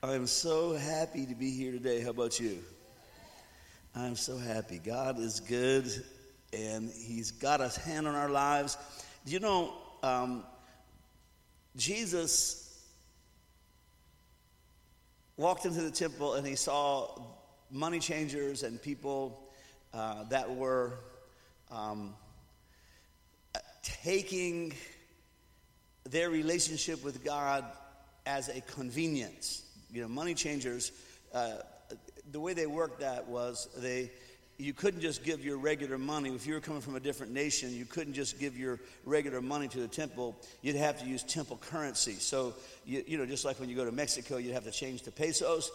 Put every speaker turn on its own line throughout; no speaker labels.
I'm so happy to be here today. How about you? I'm so happy. God is good and He's got a hand on our lives. You know, um, Jesus walked into the temple and He saw money changers and people uh, that were um, taking their relationship with God as a convenience you know, money changers, uh, the way they worked that was they, you couldn't just give your regular money. If you were coming from a different nation, you couldn't just give your regular money to the temple. You'd have to use temple currency. So, you, you know, just like when you go to Mexico, you'd have to change to pesos.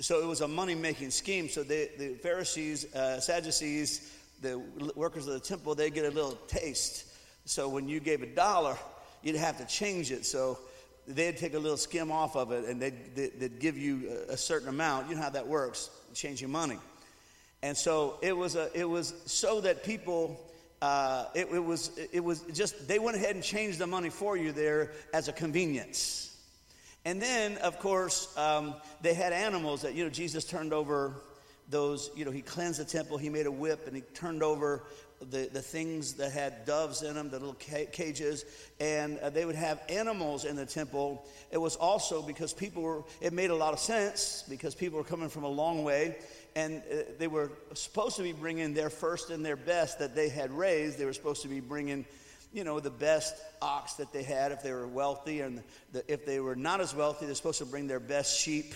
So it was a money making scheme. So they, the Pharisees, uh, Sadducees, the workers of the temple, they get a little taste. So when you gave a dollar, you'd have to change it. So they'd take a little skim off of it and they'd, they'd give you a certain amount. You know how that works, changing money. And so it was, a, it was so that people, uh, it, it, was, it was just, they went ahead and changed the money for you there as a convenience. And then, of course, um, they had animals that, you know, Jesus turned over those, you know, he cleansed the temple, he made a whip, and he turned over the, the things that had doves in them, the little cages, and uh, they would have animals in the temple. It was also because people were, it made a lot of sense because people were coming from a long way and uh, they were supposed to be bringing their first and their best that they had raised. They were supposed to be bringing, you know, the best ox that they had if they were wealthy, and the, if they were not as wealthy, they're supposed to bring their best sheep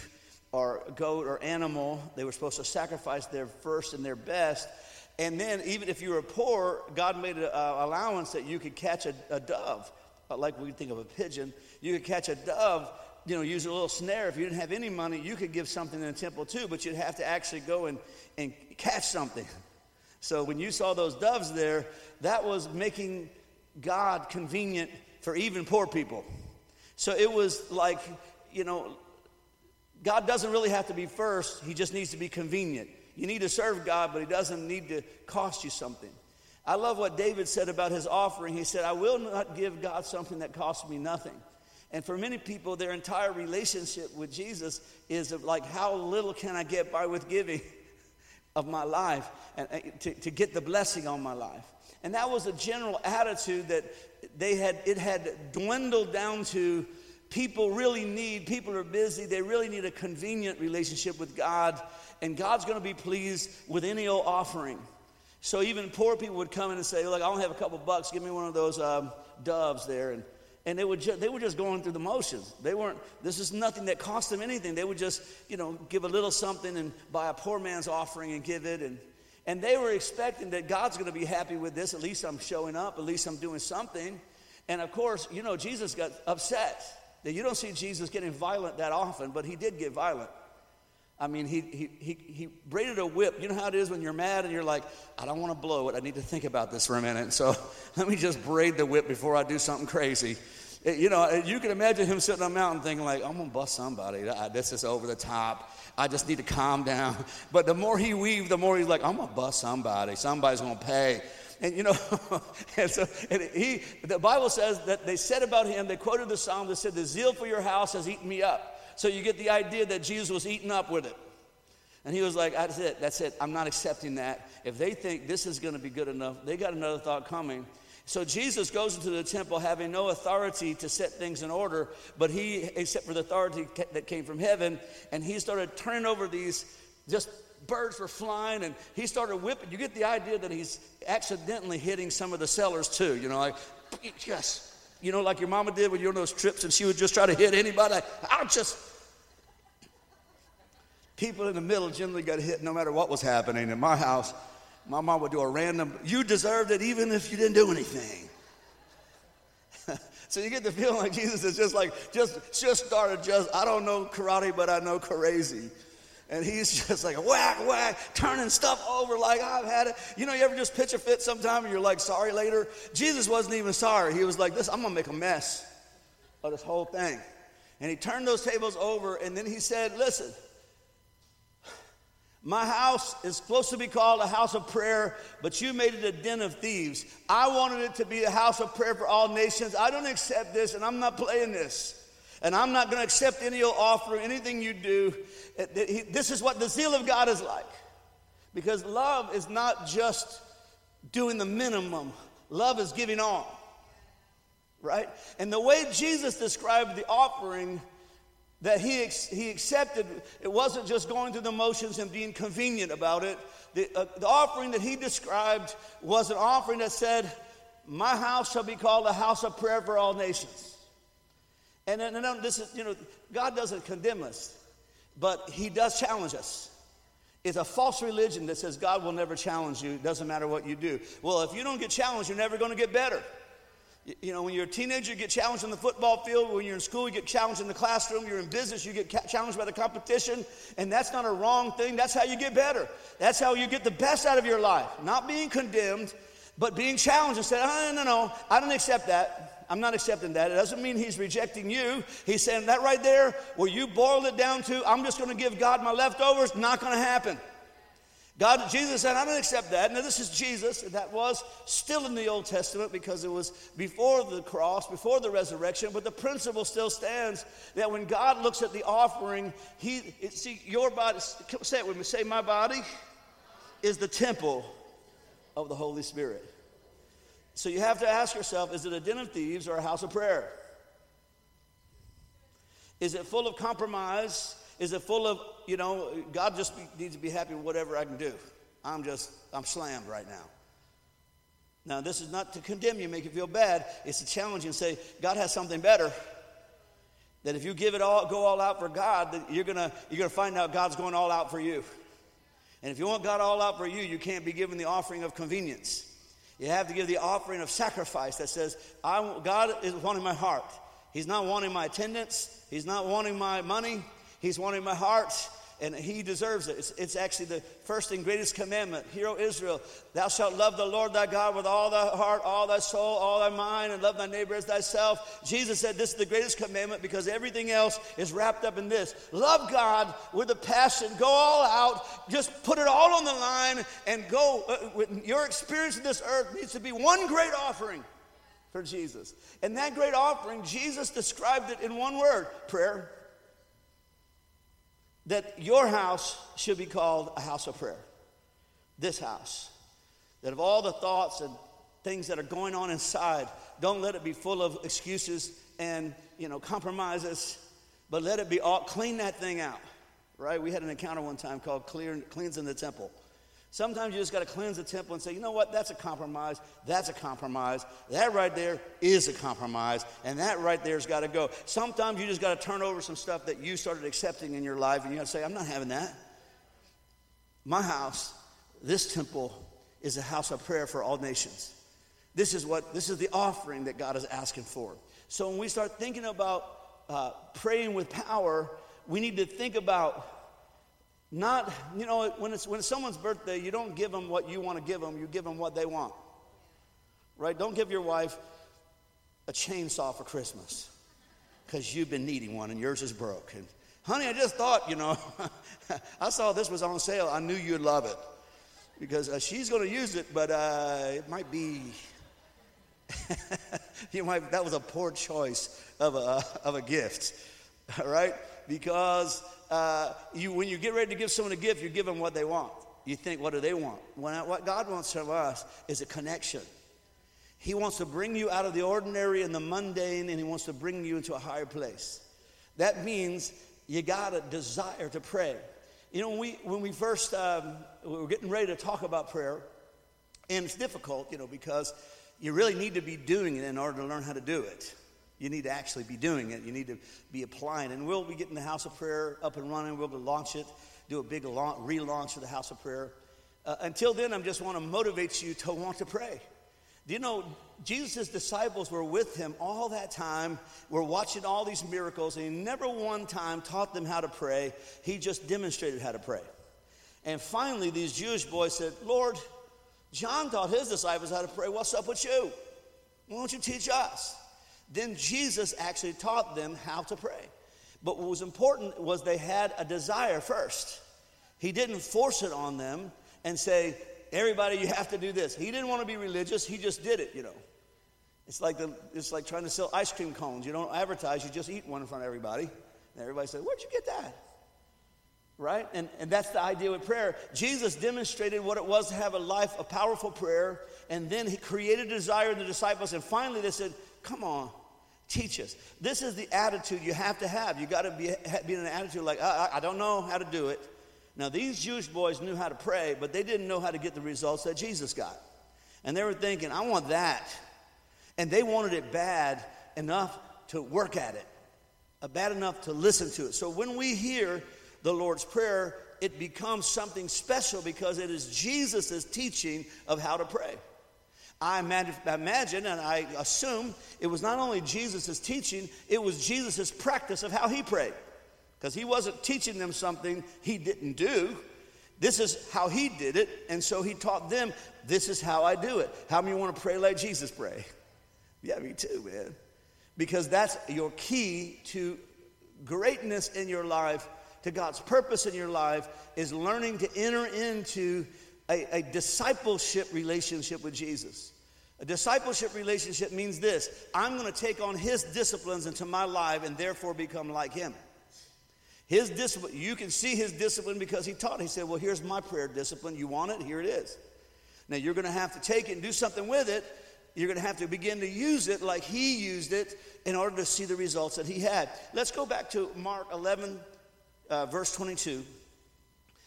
or goat or animal. They were supposed to sacrifice their first and their best and then, even if you were poor, God made an allowance that you could catch a, a dove, like we think of a pigeon. You could catch a dove, you know, use a little snare. If you didn't have any money, you could give something in the temple too, but you'd have to actually go and, and catch something. So when you saw those doves there, that was making God convenient for even poor people. So it was like, you know, God doesn't really have to be first, He just needs to be convenient. You need to serve God, but He doesn't need to cost you something. I love what David said about his offering. He said, I will not give God something that costs me nothing. And for many people, their entire relationship with Jesus is like, how little can I get by with giving of my life and uh, to, to get the blessing on my life? And that was a general attitude that they had, it had dwindled down to people really need, people are busy, they really need a convenient relationship with God and God's going to be pleased with any old offering. So even poor people would come in and say, "Look, I only have a couple bucks. Give me one of those um, doves there." And and they would ju- they were just going through the motions. They weren't. This is nothing that cost them anything. They would just you know give a little something and buy a poor man's offering and give it. And and they were expecting that God's going to be happy with this. At least I'm showing up. At least I'm doing something. And of course, you know, Jesus got upset. That you don't see Jesus getting violent that often, but he did get violent. I mean, he, he, he, he braided a whip. You know how it is when you're mad and you're like, I don't want to blow it. I need to think about this for a minute. So let me just braid the whip before I do something crazy. It, you know, uh, you can imagine him sitting on a mountain thinking like, I'm going to bust somebody. This is over the top. I just need to calm down. But the more he weaved, the more he's like, I'm going to bust somebody. Somebody's going to pay. And you know, and so and he, the Bible says that they said about him, they quoted the psalm that said, The zeal for your house has eaten me up. So you get the idea that Jesus was eaten up with it. And he was like, That's it, that's it. I'm not accepting that. If they think this is going to be good enough, they got another thought coming. So Jesus goes into the temple having no authority to set things in order, but he, except for the authority that came from heaven, and he started turning over these just birds were flying and he started whipping. You get the idea that he's accidentally hitting some of the sellers too, you know, like, yes, you know, like your mama did when you were on those trips and she would just try to hit anybody. I'll just. People in the middle generally got hit no matter what was happening. In my house, my mom would do a random, you deserved it even if you didn't do anything. so you get the feeling like Jesus is just like, just, just started just, I don't know karate, but I know crazy. And he's just like whack, whack, turning stuff over like I've had it. You know, you ever just pitch a fit sometime and you're like sorry later? Jesus wasn't even sorry. He was like, this, I'm gonna make a mess of this whole thing. And he turned those tables over and then he said, Listen, my house is supposed to be called a house of prayer, but you made it a den of thieves. I wanted it to be a house of prayer for all nations. I don't accept this and I'm not playing this. And I'm not going to accept any offer, anything you do. This is what the zeal of God is like. Because love is not just doing the minimum, love is giving all. Right? And the way Jesus described the offering that he, he accepted, it wasn't just going through the motions and being convenient about it. The, uh, the offering that he described was an offering that said, My house shall be called a house of prayer for all nations. And, and, and this is, you know, God doesn't condemn us, but he does challenge us. It's a false religion that says God will never challenge you. It doesn't matter what you do. Well, if you don't get challenged, you're never going to get better. You know, when you're a teenager, you get challenged on the football field. When you're in school, you get challenged in the classroom. You're in business, you get challenged by the competition. And that's not a wrong thing. That's how you get better. That's how you get the best out of your life. Not being condemned, but being challenged and saying, oh, uh, no, no, no, I don't accept that. I'm not accepting that. It doesn't mean he's rejecting you. He's saying that right there, where you boiled it down to, I'm just going to give God my leftovers, not going to happen. God, Jesus said, I don't accept that. Now, this is Jesus. That was still in the Old Testament because it was before the cross, before the resurrection. But the principle still stands that when God looks at the offering, He, see, your body, say it with me, say, My body is the temple of the Holy Spirit. So you have to ask yourself is it a den of thieves or a house of prayer? Is it full of compromise? Is it full of, you know, God just be, needs to be happy with whatever I can do? I'm just, I'm slammed right now. Now, this is not to condemn you, make you feel bad. It's to challenge you and say, God has something better. That if you give it all, go all out for God, you're gonna, you're gonna find out God's going all out for you. And if you want God all out for you, you can't be given the offering of convenience. You have to give the offering of sacrifice that says, I, God is wanting my heart. He's not wanting my attendance. He's not wanting my money. He's wanting my heart and he deserves it. It's, it's, actually the first and greatest commandment. Hear, O Israel, thou shalt love the Lord thy God with all thy heart, all thy soul, all thy mind, and love thy neighbor as thyself. Jesus said this is the greatest commandment because everything else is wrapped up in this. Love God with a passion, go all out, just put it all on the line, and go. Uh, your experience of this earth needs to be one great offering for Jesus. And that great offering, Jesus described it in one word prayer that your house should be called a house of prayer. This house. That of all the thoughts and things that are going on inside, don't let it be full of excuses and, you know, compromises, but let it be all, clean that thing out, right? We had an encounter one time called clear, Cleansing the Temple. Sometimes you just got to cleanse the temple and say, you know what, that's a compromise. That's a compromise. That right there is a compromise. And that right there's got to go. Sometimes you just got to turn over some stuff that you started accepting in your life and you got to say, I'm not having that. My house, this temple, is a house of prayer for all nations. This is what this is the offering that God is asking for. So when we start thinking about uh, praying with power, we need to think about not, you know, when it's, when it's someone's birthday, you don't give them what you want to give them, you give them what they want. Right? Don't give your wife a chainsaw for Christmas because you've been needing one and yours is broke. And, honey, I just thought, you know, I saw this was on sale. I knew you'd love it because uh, she's going to use it, but uh, it might be. you might, that was a poor choice of a, of a gift, all right? Because uh, you, when you get ready to give someone a gift, you give them what they want. You think, what do they want? When, what God wants from us is a connection. He wants to bring you out of the ordinary and the mundane, and He wants to bring you into a higher place. That means you got a desire to pray. You know, when we, when we first um, we were getting ready to talk about prayer, and it's difficult, you know, because you really need to be doing it in order to learn how to do it. You need to actually be doing it. You need to be applying. And we'll be getting the House of Prayer up and running. We'll launch it, do a big launch, relaunch of the House of Prayer. Uh, until then, I just want to motivate you to want to pray. Do you know Jesus' disciples were with him all that time, were watching all these miracles, and he never one time taught them how to pray. He just demonstrated how to pray. And finally, these Jewish boys said, Lord, John taught his disciples how to pray. What's up with you? Why don't you teach us? Then Jesus actually taught them how to pray. But what was important was they had a desire first. He didn't force it on them and say, everybody, you have to do this. He didn't want to be religious, he just did it, you know. It's like, the, it's like trying to sell ice cream cones. You don't advertise, you just eat one in front of everybody. And everybody says, Where'd you get that? Right? And, and that's the idea with prayer. Jesus demonstrated what it was to have a life of powerful prayer, and then he created a desire in the disciples, and finally they said, Come on, teach us. This is the attitude you have to have. You got to be, be in an attitude like, I, I don't know how to do it. Now, these Jewish boys knew how to pray, but they didn't know how to get the results that Jesus got. And they were thinking, I want that. And they wanted it bad enough to work at it, uh, bad enough to listen to it. So when we hear the Lord's Prayer, it becomes something special because it is Jesus' teaching of how to pray. I imagine and I assume it was not only Jesus' teaching, it was Jesus' practice of how he prayed. Because he wasn't teaching them something he didn't do. This is how he did it, and so he taught them, this is how I do it. How many want to pray like Jesus pray? Yeah, me too, man. Because that's your key to greatness in your life, to God's purpose in your life, is learning to enter into a, a discipleship relationship with Jesus. A discipleship relationship means this I'm going to take on his disciplines into my life and therefore become like him. His discipline, you can see his discipline because he taught. He said, Well, here's my prayer discipline. You want it? Here it is. Now you're going to have to take it and do something with it you're going to have to begin to use it like he used it in order to see the results that he had. Let's go back to Mark 11, uh, verse 22.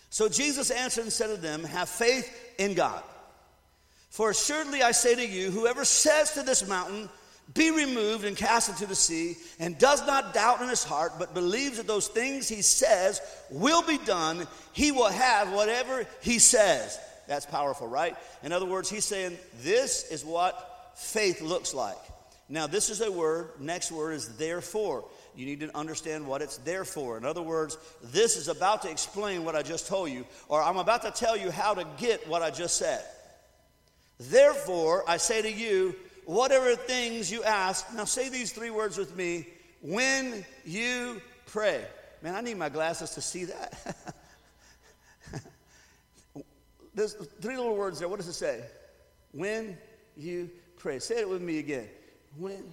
So Jesus answered and said to them, Have faith in God. For assuredly I say to you, whoever says to this mountain, be removed and cast into the sea, and does not doubt in his heart, but believes that those things he says will be done, he will have whatever he says. That's powerful, right? In other words, he's saying, This is what faith looks like. Now, this is a word, next word is therefore. You need to understand what it's there for. In other words, this is about to explain what I just told you, or I'm about to tell you how to get what I just said. Therefore, I say to you, whatever things you ask, now say these three words with me when you pray. Man, I need my glasses to see that. There's three little words there. What does it say? When you pray. Say it with me again. When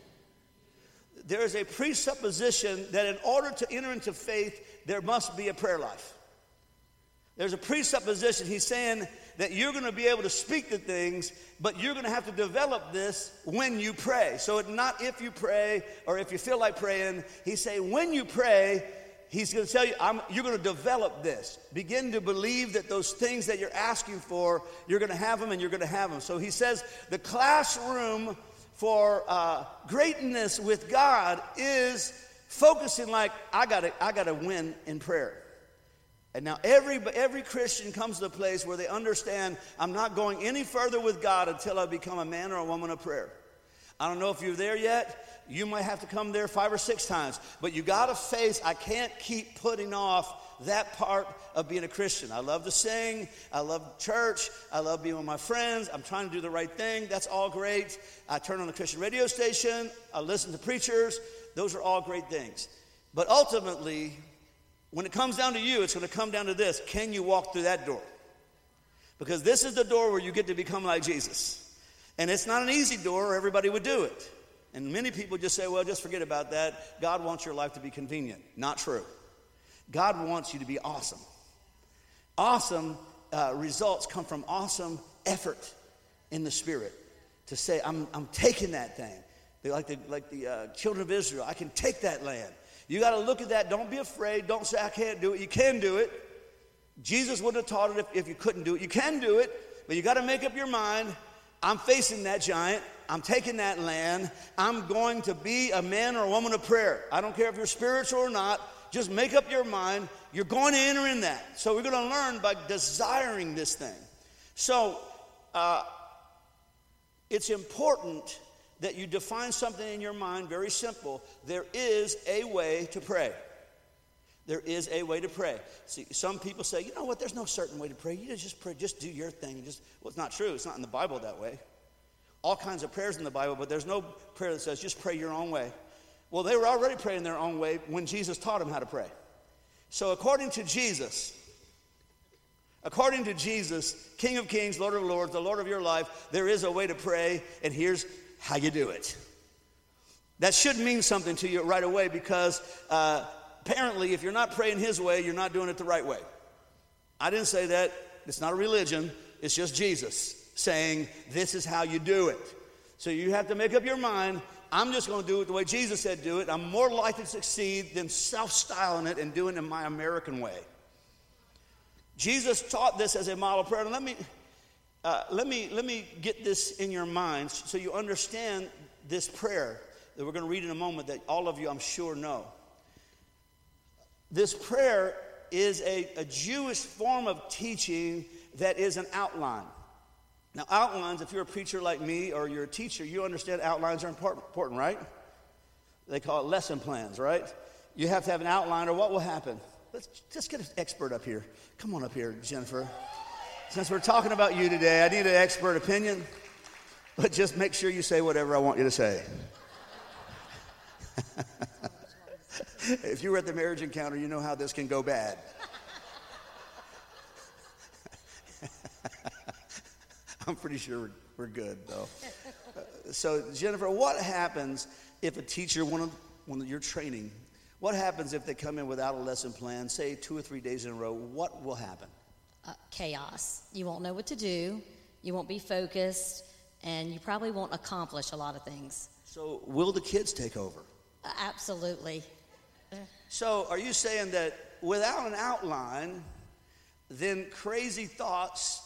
there is a presupposition that in order to enter into faith, there must be a prayer life. There's a presupposition. He's saying that you're going to be able to speak the things, but you're going to have to develop this when you pray. So it's not if you pray or if you feel like praying. He's saying when you pray, He's going to tell you, you're going to develop this. Begin to believe that those things that you're asking for, you're going to have them and you're going to have them. So he says the classroom for uh, greatness with God is focusing like, I got to I gotta win in prayer. And now every, every Christian comes to a place where they understand I'm not going any further with God until I become a man or a woman of prayer. I don't know if you're there yet. You might have to come there five or six times, but you got to face, I can't keep putting off that part of being a Christian. I love to sing. I love church. I love being with my friends. I'm trying to do the right thing. That's all great. I turn on a Christian radio station. I listen to preachers. Those are all great things. But ultimately, when it comes down to you, it's going to come down to this can you walk through that door? Because this is the door where you get to become like Jesus. And it's not an easy door, or everybody would do it. And many people just say, well, just forget about that. God wants your life to be convenient. Not true. God wants you to be awesome. Awesome uh, results come from awesome effort in the spirit to say, I'm, I'm taking that thing. They like the, like the uh, children of Israel, I can take that land. You got to look at that. Don't be afraid. Don't say, I can't do it. You can do it. Jesus wouldn't have taught it if, if you couldn't do it. You can do it, but you got to make up your mind. I'm facing that giant. I'm taking that land. I'm going to be a man or a woman of prayer. I don't care if you're spiritual or not. Just make up your mind. You're going to enter in that. So we're going to learn by desiring this thing. So uh, it's important that you define something in your mind very simple. There is a way to pray. There is a way to pray. See, some people say, you know what, there's no certain way to pray. You just pray, just do your thing. Just well, it's not true. It's not in the Bible that way all kinds of prayers in the Bible, but there's no prayer that says just pray your own way. Well, they were already praying their own way when Jesus taught them how to pray. So, according to Jesus, according to Jesus, King of Kings, Lord of Lords, the Lord of your life, there is a way to pray, and here's how you do it. That should mean something to you right away because uh, apparently, if you're not praying His way, you're not doing it the right way. I didn't say that. It's not a religion, it's just Jesus saying, This is how you do it. So you have to make up your mind I'm just going to do it the way Jesus said do it. I'm more likely to succeed than self styling it and doing it in my American way. Jesus taught this as a model prayer. Let me, uh, let, me, let me get this in your minds so you understand this prayer that we're going to read in a moment that all of you, I'm sure, know. This prayer is a, a Jewish form of teaching that is an outline. Now, outlines, if you're a preacher like me or you're a teacher, you understand outlines are important, important, right? They call it lesson plans, right? You have to have an outline or what will happen. Let's just get an expert up here. Come on up here, Jennifer. Since we're talking about you today, I need an expert opinion, but just make sure you say whatever I want you to say. if you were at the marriage encounter, you know how this can go bad. I'm pretty sure we're, we're good, though. Uh, so, Jennifer, what happens if a teacher, one of, one of your training, what happens if they come in without a lesson plan, say two or three days in a row? What will happen?
Uh, chaos. You won't know what to do, you won't be focused, and you probably won't accomplish a lot of things.
So, will the kids take over?
Uh, absolutely.
So, are you saying that without an outline, then crazy thoughts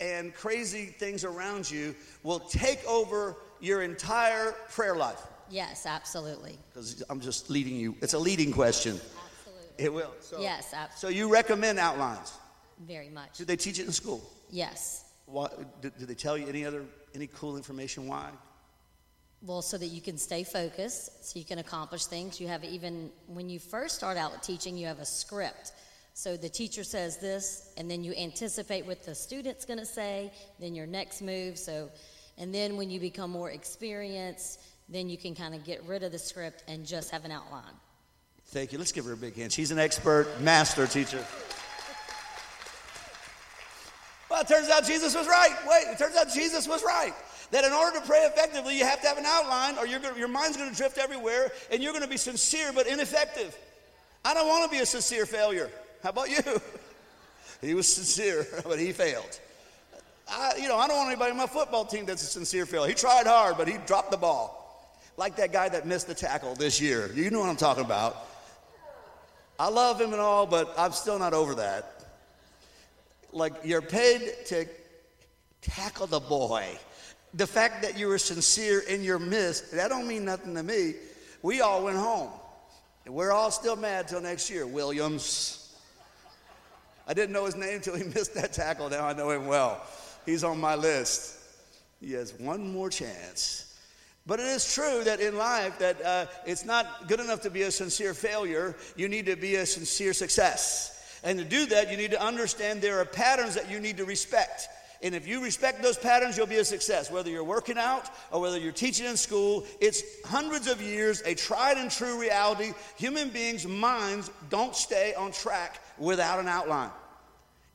and crazy things around you will take over your entire prayer life?
Yes, absolutely.
Because I'm just leading you. It's a leading question.
Absolutely.
It will. So,
yes, absolutely.
So you recommend outlines?
Very much.
Do they teach it in school?
Yes.
Why, do, do they tell you any other any cool information? Why?
Well, so that you can stay focused, so you can accomplish things. You have even when you first start out teaching, you have a script. So the teacher says this, and then you anticipate what the student's going to say, then your next move. So, and then when you become more experienced, then you can kind of get rid of the script and just have an outline.
Thank you. Let's give her a big hand. She's an expert master teacher. Well, it turns out Jesus was right. Wait, it turns out Jesus was right. That in order to pray effectively, you have to have an outline, or gonna, your mind's going to drift everywhere, and you're going to be sincere but ineffective. I don't want to be a sincere failure. How about you? he was sincere, but he failed. I, you know, I don't want anybody on my football team that's a sincere failure. He tried hard, but he dropped the ball. Like that guy that missed the tackle this year. You know what I'm talking about. I love him and all, but I'm still not over that. Like, you're paid to tackle the boy. The fact that you were sincere in your miss, that don't mean nothing to me. We all went home. We're all still mad till next year. Williams. I didn't know his name until he missed that tackle. Now I know him well. He's on my list. He has one more chance. But it is true that in life that uh, it's not good enough to be a sincere failure. You need to be a sincere success. And to do that, you need to understand there are patterns that you need to respect. And if you respect those patterns, you'll be a success. Whether you're working out or whether you're teaching in school, it's hundreds of years, a tried and true reality. Human beings' minds don't stay on track without an outline.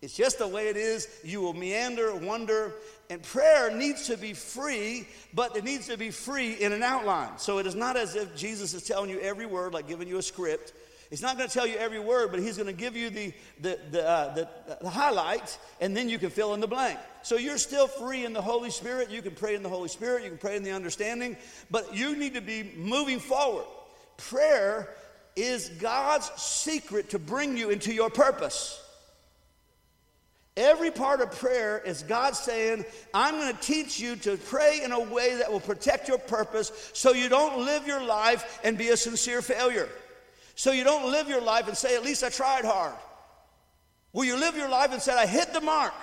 It's just the way it is. You will meander, wonder, and prayer needs to be free, but it needs to be free in an outline. So it is not as if Jesus is telling you every word, like giving you a script. He's not going to tell you every word, but he's going to give you the, the, the, uh, the, the highlights, and then you can fill in the blank. So you're still free in the Holy Spirit. You can pray in the Holy Spirit, you can pray in the understanding, but you need to be moving forward. Prayer is God's secret to bring you into your purpose. Every part of prayer is God saying, I'm going to teach you to pray in a way that will protect your purpose so you don't live your life and be a sincere failure. So you don't live your life and say, at least I tried hard. Will you live your life and say, I hit the mark?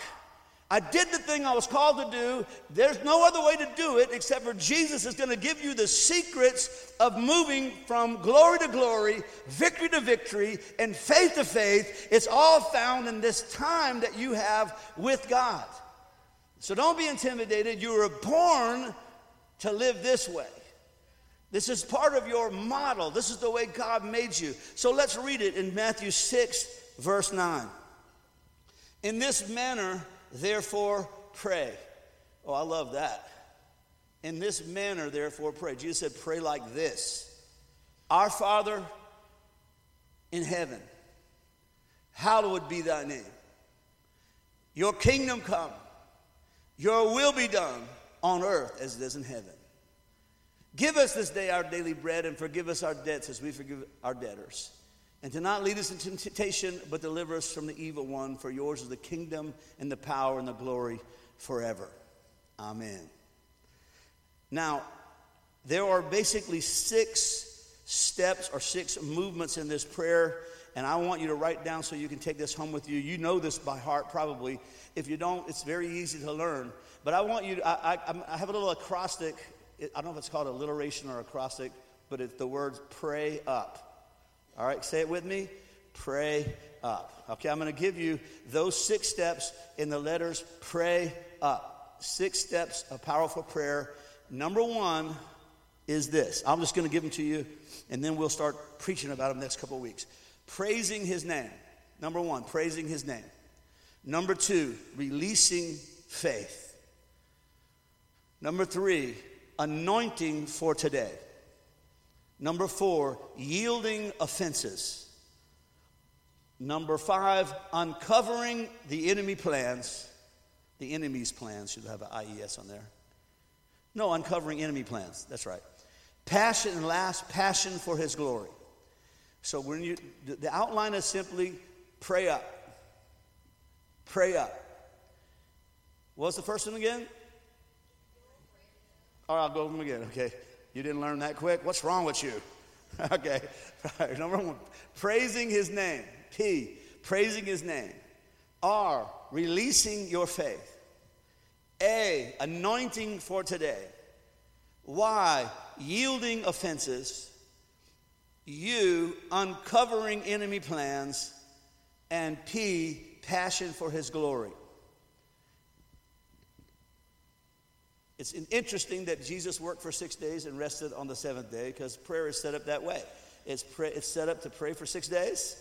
I did the thing I was called to do. There's no other way to do it except for Jesus is going to give you the secrets of moving from glory to glory, victory to victory, and faith to faith. It's all found in this time that you have with God. So don't be intimidated. You were born to live this way. This is part of your model. This is the way God made you. So let's read it in Matthew 6, verse 9. In this manner, therefore, pray. Oh, I love that. In this manner, therefore, pray. Jesus said, Pray like this Our Father in heaven, hallowed be thy name. Your kingdom come, your will be done on earth as it is in heaven. Give us this day our daily bread and forgive us our debts as we forgive our debtors. And to not lead us into temptation, but deliver us from the evil one. For yours is the kingdom and the power and the glory forever. Amen. Now, there are basically six steps or six movements in this prayer, and I want you to write down so you can take this home with you. You know this by heart, probably. If you don't, it's very easy to learn. But I want you to, I, I, I have a little acrostic. I don't know if it's called alliteration or acrostic, but it's the words pray up. All right, say it with me. Pray up. Okay, I'm going to give you those six steps in the letters pray up. Six steps of powerful prayer. Number one is this. I'm just going to give them to you, and then we'll start preaching about them next couple of weeks. Praising his name. Number one, praising his name. Number two, releasing faith. Number three, anointing for today. Number four, yielding offenses. Number five, uncovering the enemy plans. The enemy's plans should have an IES on there. No, uncovering enemy plans. That's right. Passion, and last, passion for his glory. So when you, the outline is simply pray up. Pray up. What's the first one again? All right, I'll go over them again. Okay. You didn't learn that quick? What's wrong with you? okay. Right. Number one, praising his name. P, praising his name. R, releasing your faith. A, anointing for today. Y, yielding offenses. U, uncovering enemy plans. And P, passion for his glory. It's interesting that Jesus worked for six days and rested on the seventh day because prayer is set up that way. It's, it's set up to pray for six days,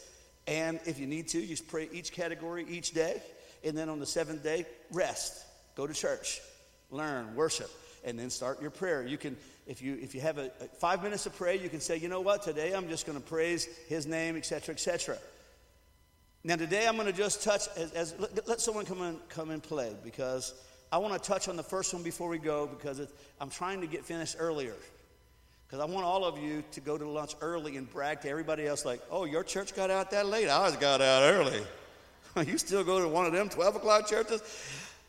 and if you need to, you pray each category each day, and then on the seventh day, rest. Go to church, learn, worship, and then start your prayer. You can, if you if you have a, a five minutes to pray, you can say, you know what, today I'm just going to praise His name, etc., etc. Now today I'm going to just touch as, as let, let someone come in come and play because I want to touch on the first one before we go because I'm trying to get finished earlier. Because I want all of you to go to lunch early and brag to everybody else, like, oh, your church got out that late. Ours got out early. you still go to one of them 12 o'clock churches?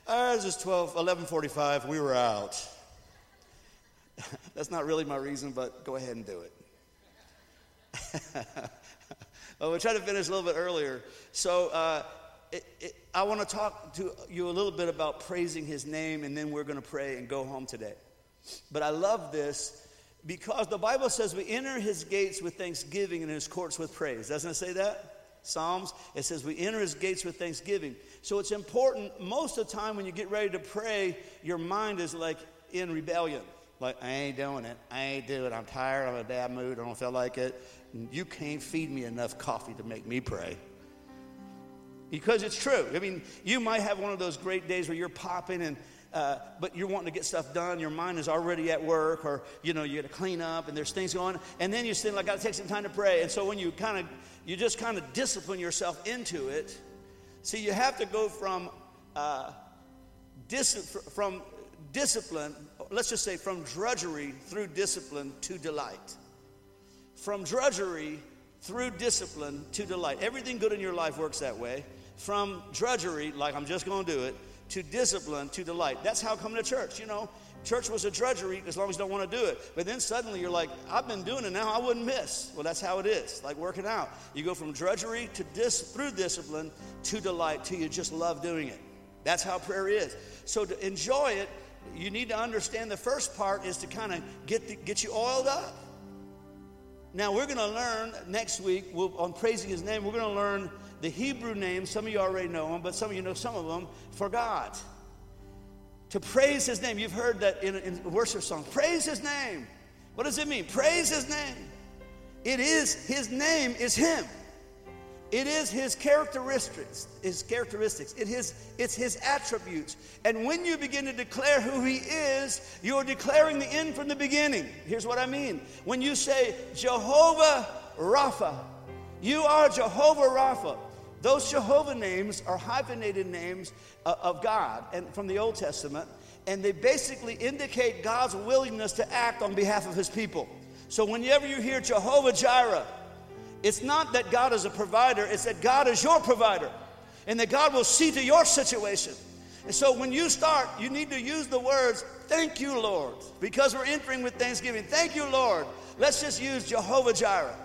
Ours is 12, 1145. We were out. That's not really my reason, but go ahead and do it. well, we'll try to finish a little bit earlier. So, uh, it, it, I want to talk to you a little bit about praising his name, and then we're going to pray and go home today. But I love this because the Bible says we enter his gates with thanksgiving and his courts with praise. Doesn't it say that? Psalms, it says we enter his gates with thanksgiving. So it's important, most of the time when you get ready to pray, your mind is like in rebellion. Like, I ain't doing it. I ain't doing it. I'm tired. I'm in a bad mood. I don't feel like it. You can't feed me enough coffee to make me pray because it's true. I mean, you might have one of those great days where you're popping and uh, but you're wanting to get stuff done. Your mind is already at work, or you know you got to clean up, and there's things going. And then you're saying, "I got to take some time to pray." And so when you kind of, you just kind of discipline yourself into it. See, you have to go from uh, dis- from discipline. Let's just say from drudgery through discipline to delight. From drudgery through discipline to delight. Everything good in your life works that way from drudgery, like I'm just going to do it, to discipline, to delight. That's how coming to church, you know. Church was a drudgery as long as you don't want to do it. But then suddenly you're like, I've been doing it now, I wouldn't miss. Well, that's how it is, like working out. You go from drudgery to dis- through discipline to delight to you just love doing it. That's how prayer is. So to enjoy it, you need to understand the first part is to kind of get, the, get you oiled up. Now, we're going to learn next week we'll, on praising his name, we're going to learn the Hebrew name, some of you already know them, but some of you know some of them, for God. To praise his name. You've heard that in, in worship songs. Praise his name. What does it mean? Praise his name. It is, his name is him. It is his characteristics, his characteristics. It is, it's his attributes. And when you begin to declare who he is, you're declaring the end from the beginning. Here's what I mean. When you say Jehovah Rapha, you are Jehovah Rapha. Those Jehovah names are hyphenated names uh, of God and from the Old Testament, and they basically indicate God's willingness to act on behalf of his people. So whenever you hear Jehovah Jireh, it's not that God is a provider, it's that God is your provider and that God will see to your situation. And so when you start, you need to use the words, Thank you, Lord, because we're entering with Thanksgiving. Thank you, Lord. Let's just use Jehovah Jireh.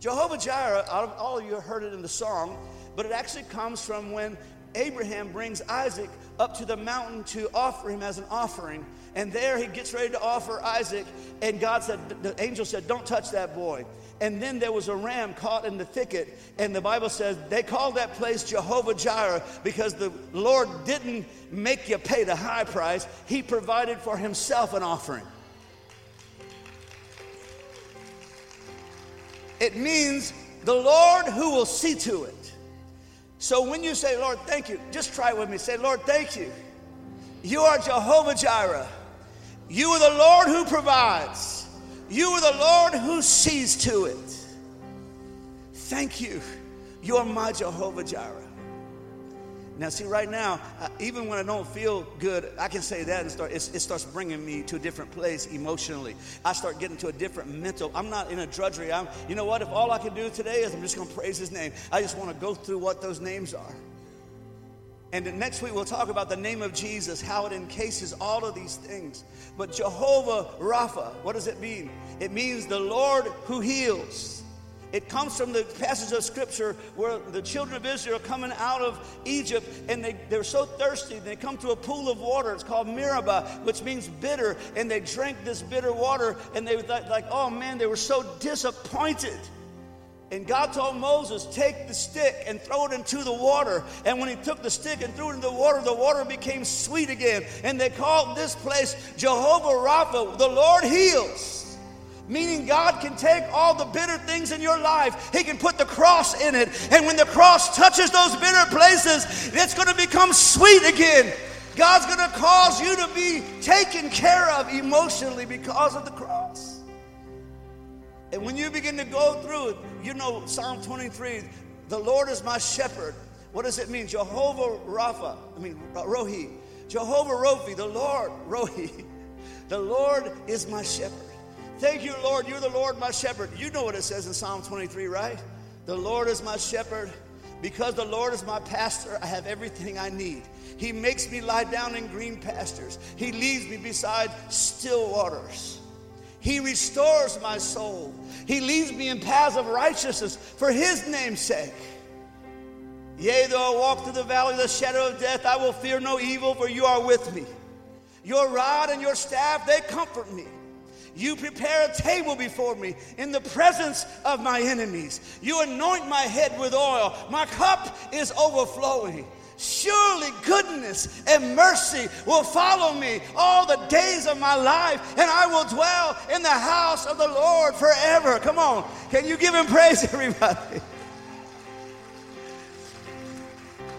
Jehovah Jireh, all of you heard it in the song, but it actually comes from when Abraham brings Isaac up to the mountain to offer him as an offering. And there he gets ready to offer Isaac, and God said, the angel said, Don't touch that boy. And then there was a ram caught in the thicket, and the Bible says they called that place Jehovah Jireh because the Lord didn't make you pay the high price, He provided for Himself an offering. It means the Lord who will see to it. So when you say, Lord, thank you, just try with me. Say, Lord, thank you. You are Jehovah Jireh. You are the Lord who provides. You are the Lord who sees to it. Thank you. You are my Jehovah Jireh. Now, see, right now, uh, even when I don't feel good, I can say that and start, it, it, starts bringing me to a different place emotionally. I start getting to a different mental. I'm not in a drudgery. I'm, you know what? If all I can do today is I'm just going to praise his name, I just want to go through what those names are. And next week we'll talk about the name of Jesus, how it encases all of these things. But Jehovah Rapha, what does it mean? It means the Lord who heals. It comes from the passage of scripture where the children of Israel are coming out of Egypt and they, they're so thirsty. They come to a pool of water. It's called Meribah, which means bitter. And they drank this bitter water and they were like, oh man, they were so disappointed. And God told Moses, Take the stick and throw it into the water. And when he took the stick and threw it into the water, the water became sweet again. And they called this place Jehovah Rapha, the Lord heals meaning God can take all the bitter things in your life, He can put the cross in it. And when the cross touches those bitter places, it's going to become sweet again. God's going to cause you to be taken care of emotionally because of the cross. And when you begin to go through it, you know Psalm 23 the Lord is my shepherd. What does it mean? Jehovah Rapha, I mean, uh, Rohi. Jehovah Rohi, the Lord, Rohi. The Lord is my shepherd. Thank you, Lord. You're the Lord, my shepherd. You know what it says in Psalm 23, right? The Lord is my shepherd. Because the Lord is my pastor, I have everything I need. He makes me lie down in green pastures. He leads me beside still waters. He restores my soul. He leads me in paths of righteousness for his name's sake. Yea, though I walk through the valley of the shadow of death, I will fear no evil, for you are with me. Your rod and your staff, they comfort me. You prepare a table before me in the presence of my enemies. You anoint my head with oil. My cup is overflowing. Surely goodness and mercy will follow me all the days of my life, and I will dwell in the house of the Lord forever. Come on, can you give him praise, everybody?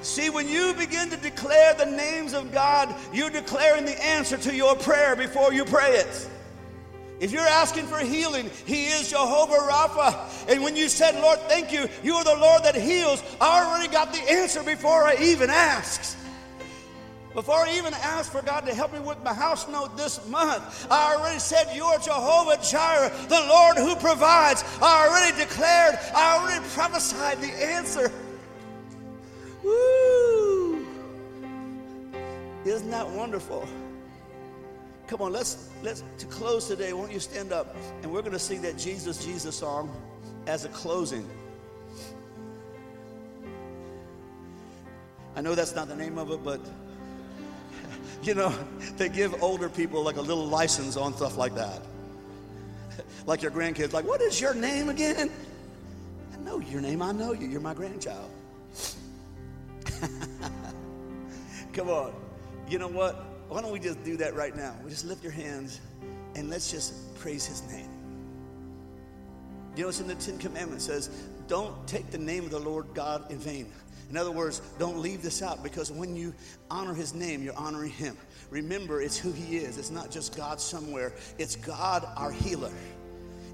See, when you begin to declare the names of God, you're declaring the answer to your prayer before you pray it. If you're asking for healing, He is Jehovah Rapha. And when you said, Lord, thank you, you are the Lord that heals, I already got the answer before I even asked. Before I even asked for God to help me with my house note this month, I already said, You are Jehovah Jireh, the Lord who provides. I already declared, I already prophesied the answer. Woo! Isn't that wonderful? Come on, let's let's to close today. Won't you stand up? And we're going to sing that Jesus Jesus song as a closing. I know that's not the name of it, but you know, they give older people like a little license on stuff like that. like your grandkids, like, what is your name again? I know your name, I know you. You're my grandchild. Come on. You know what? Why don't we just do that right now? We just lift your hands and let's just praise his name. You know, it's in the Ten Commandments says, don't take the name of the Lord God in vain. In other words, don't leave this out because when you honor his name, you're honoring him. Remember, it's who he is. It's not just God somewhere, it's God our healer.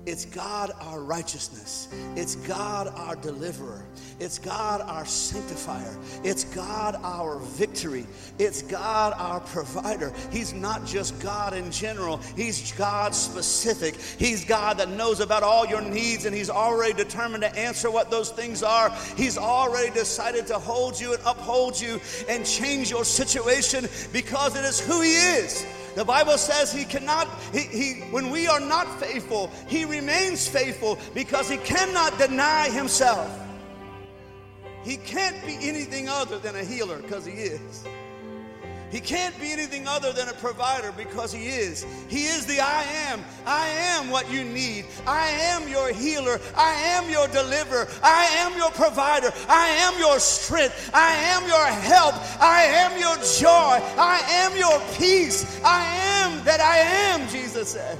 It's God our righteousness. It's God our deliverer. It's God our sanctifier. It's God our victory. It's God our provider. He's not just God in general, He's God specific. He's God that knows about all your needs and He's already determined to answer what those things are. He's already decided to hold you and uphold you and change your situation because it is who He is. The Bible says he cannot, he, he, when we are not faithful, he remains faithful because he cannot deny himself. He can't be anything other than a healer because he is. He can't be anything other than a provider because He is. He is the I am. I am what you need. I am your healer. I am your deliverer. I am your provider. I am your strength. I am your help. I am your joy. I am your peace. I am that I am, Jesus said.